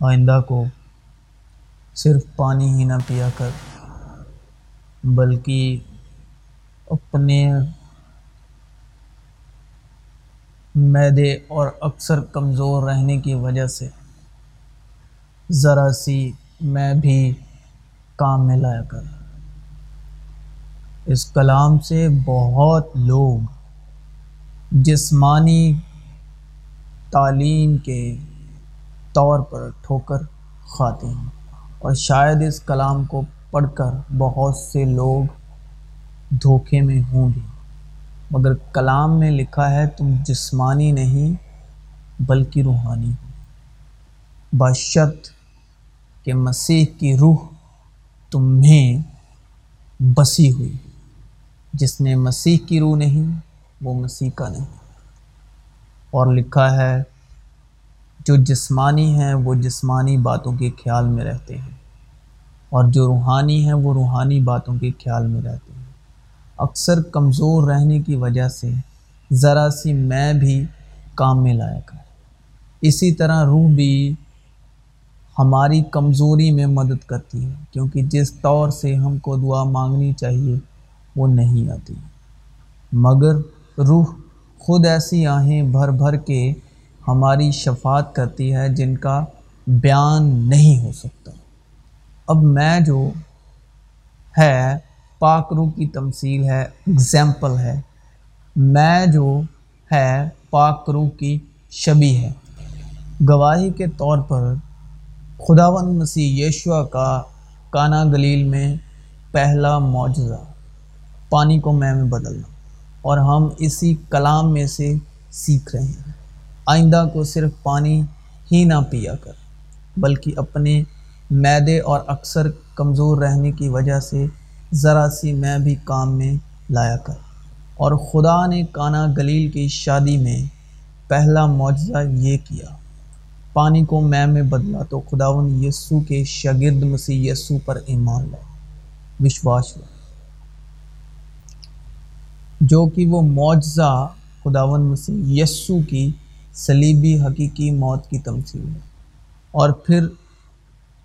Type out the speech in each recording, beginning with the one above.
آئندہ کو صرف پانی ہی نہ پیا کر، بلکہ اپنے میدے اور اکثر کمزور رہنے کی وجہ سے ذرا سی میں بھی کام میں لایا کر۔ اس کلام سے بہت لوگ جسمانی تعلیم کے طور پر ٹھوکر کھاتے ہیں۔ اور شاید اس کلام کو پڑھ کر بہت سے لوگ دھوکے میں ہوں گے۔ مگر کلام میں لکھا ہے، تم جسمانی نہیں بلکہ روحانی ہو۔ بشرط کہ مسیح کی روح تمہیں بسی ہوئی جس میں مسیح کی روح نہیں، وہ مسیح کا نہیں۔ اور لکھا ہے جو جسمانی ہیں، وہ جسمانی باتوں کے خیال میں رہتے ہیں۔ اور جو روحانی ہیں، وہ روحانی باتوں کے خیال میں رہتے ہیں۔ اکثر کمزور رہنے کی وجہ سے ذرا سی میں بھی کام میں لایا کر اسی طرح روح بھی ہماری کمزوری میں مدد کرتی ہے، کیونکہ جس طور سے ہم کو دعا مانگنی چاہیے، وہ نہیں آتی۔ مگر روح خود ایسی آہیں، بھر بھر کے ہماری شفاعت کرتی ہے جن کا بیان نہیں ہو سکتا۔ اب میں جو ہے، پاک روح کی تمثیل ہے اگزامپل ہے۔ میں جو ہے، پاک روح کی شبی ہے۔ گواہی کے طور پر خداون مسیح یشوا کا کانا گلیل میں پہلا معجزہ، پانی کو میں میں بدلنا۔ اور ہم اسی کلام میں سے سیکھ رہے ہیں۔ آئندہ کو صرف پانی ہی نہ پیا کر، بلکہ اپنے میدے اور اکثر کمزور رہنے کی وجہ سے ذرا سی میں بھی کام میں لایا کر۔ اور خدا نے کانا گلیل کی شادی میں پہلا معجزہ یہ کیا، پانی کو میں میں بدلا تو خداون یسو کے شاگرد مسیح یسو پر ایمان لائے، وشواس لائے۔ جو کہ وہ معجزہ خداون مسیح یسو کی سلیبی حقیقی موت کی تمثیل ہے۔ اور پھر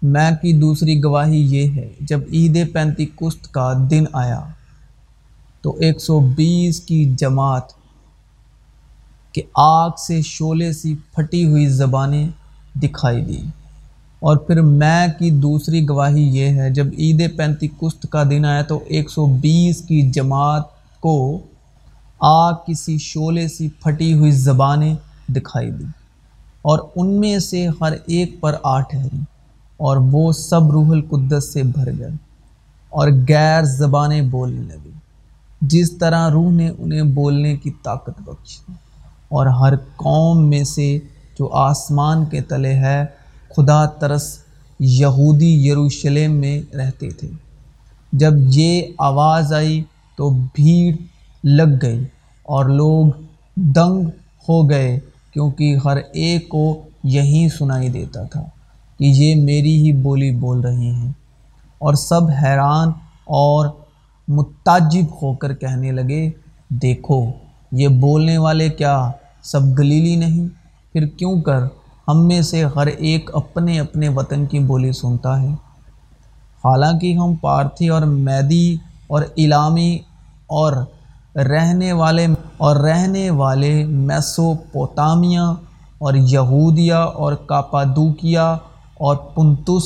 میں کی دوسری گواہی یہ ہے، جب عید پینتی کست کا دن آیا تو ایک سو بیس کی جماعت کے آگ سے شولے سی پھٹی ہوئی زبانیں دکھائی دی اور پھر میں کی دوسری گواہی یہ ہے، جب عید پینتی کست کا دن آیا تو ایک سو بیس کی جماعت کو آگ کسی شولے سی پھٹی ہوئی زبانیں دکھائی دی۔ اور ان میں سے ہر ایک پر آ ٹھہری اور وہ سب روح القدس سے بھر گئے، اور غیر زبانیں بولنے لگے جس طرح روح نے انہیں بولنے کی طاقت بخشی، اور ہر قوم میں سے جو آسمان کے تلے ہے، خدا ترس یہودی یروشلم میں رہتے تھے۔ جب یہ آواز آئی تو بھیڑ لگ گئی، اور لوگ دنگ ہو گئے۔ کیونکہ ہر ایک کو یہی سنائی دیتا تھا کہ یہ میری ہی بولی بول رہی ہیں۔ اور سب حیران اور متعجب ہو کر کہنے لگے، دیکھو، یہ بولنے والے کیا سب گلیلی نہیں؟ پھر کیوں کر ہم میں سے ہر ایک اپنے اپنے وطن کی بولی سنتا ہے؟ حالانکہ ہم پارتھی اور میدی اور علامی اور رہنے والے اور رہنے والے میسوپوتامیہ اور یہودیہ اور کاپادوکیا اور پنتس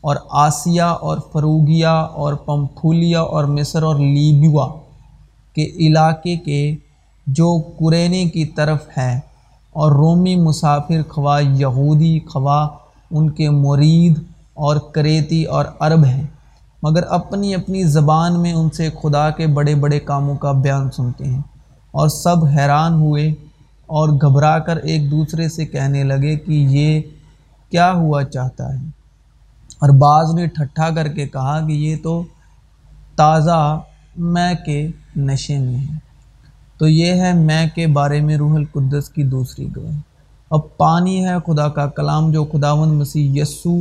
اور آسیہ اور فروگیا اور پمپھولیا اور مصر اور لیبوا کے علاقے کے جو قرینے کی طرف ہیں اور رومی مسافر خواہ یہودی خواہ ان کے مرید اور کریتی اور عرب ہیں، مگر اپنی اپنی زبان میں ان سے خدا کے بڑے بڑے کاموں کا بیان سنتے ہیں۔ اور سب حیران ہوئے اور گھبرا کر ایک دوسرے سے کہنے لگے کہ یہ کیا ہوا چاہتا ہے۔ اور بعض نے ٹھٹھا کر کے کہا کہ یہ تو تازہ میں کے نشے میں ہے۔ تو یہ ہے میں کے بارے میں روح القدس کی دوسری گواہی۔ اب پانی ہے خدا کا کلام جو خداون مسیح یسو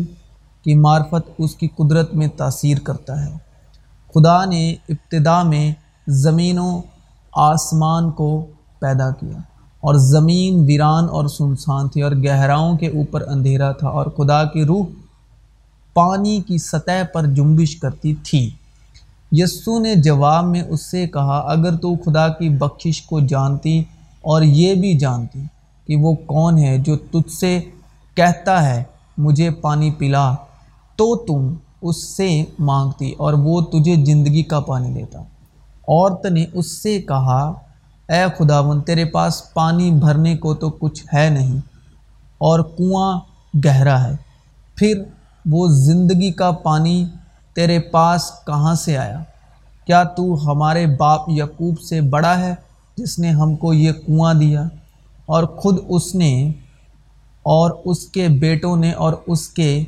کی معرفت اس کی قدرت میں تاثیر کرتا ہے۔ خدا نے ابتدا میں زمین و آسمان کو پیدا کیا۔ اور زمین ویران اور سنسان تھی اور گہراؤں کے اوپر اندھیرا تھا اور خدا کی روح پانی کی سطح پر جنبش کرتی تھی۔ یسو نے جواب میں اس سے کہا، اگر تو خدا کی بخشش کو جانتی اور یہ بھی جانتی کہ وہ کون ہے جو تجھ سے کہتا ہے، مجھے پانی پلا، تو تم اس سے مانگتی اور وہ تجھے زندگی کا پانی دیتا۔ عورت نے اس سے کہا، اے خداون تیرے پاس پانی بھرنے کو تو کچھ ہے نہیں اور کنواں گہرا ہے۔ پھر وہ زندگی کا پانی تیرے پاس کہاں سے آیا؟ کیا تو ہمارے باپ یعقوب سے بڑا ہے جس نے ہم کو یہ کنواں دیا؟ اور خود اس نے اور اس کے بیٹوں نے اور اس کے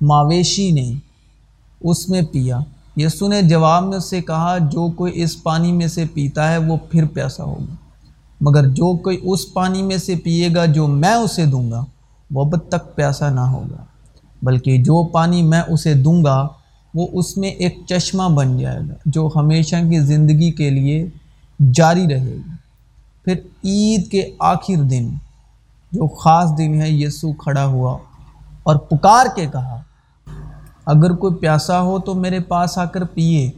ماویشی نے اس میں پیا۔ یسو نے جواب میں اس سے کہا، جو کوئی اس پانی میں سے پیتا ہے، وہ پھر پیاسا ہوگا۔ مگر جو کوئی اس پانی میں سے پیے گا جو میں اسے دوں گا، وہ اب تک پیاسا نہ ہوگا۔ بلکہ جو پانی میں اسے دوں گا، وہ اس میں ایک چشمہ بن جائے گا، جو ہمیشہ کی زندگی کے لیے جاری رہے گی۔ پھر عید کے آخر دن، جو خاص دن ہے، یسو کھڑا ہوا اور پکار کے کہا اگر کوئی پیاسا ہو تو میرے پاس آ کر پیے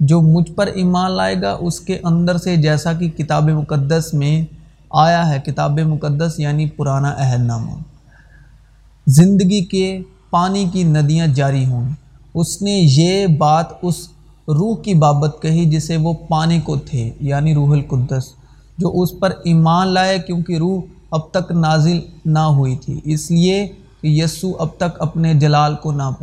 جو مجھ پر ایمان لائے گا، اس کے اندر سے جیسا کہ کتاب مقدس میں آیا ہے۔ کتاب مقدس یعنی پرانا عہد نامہ۔ زندگی کے پانی کی ندیاں جاری ہوں۔ اس نے یہ بات اس روح کی بابت کہی جسے وہ پانے کو تھے یعنی روح القدس، جو اس پر ایمان لائے کیونکہ روح اب تک نازل نہ ہوئی تھی۔ اس لیے کہ یسو اب تک اپنے جلال کو نہ پہنچ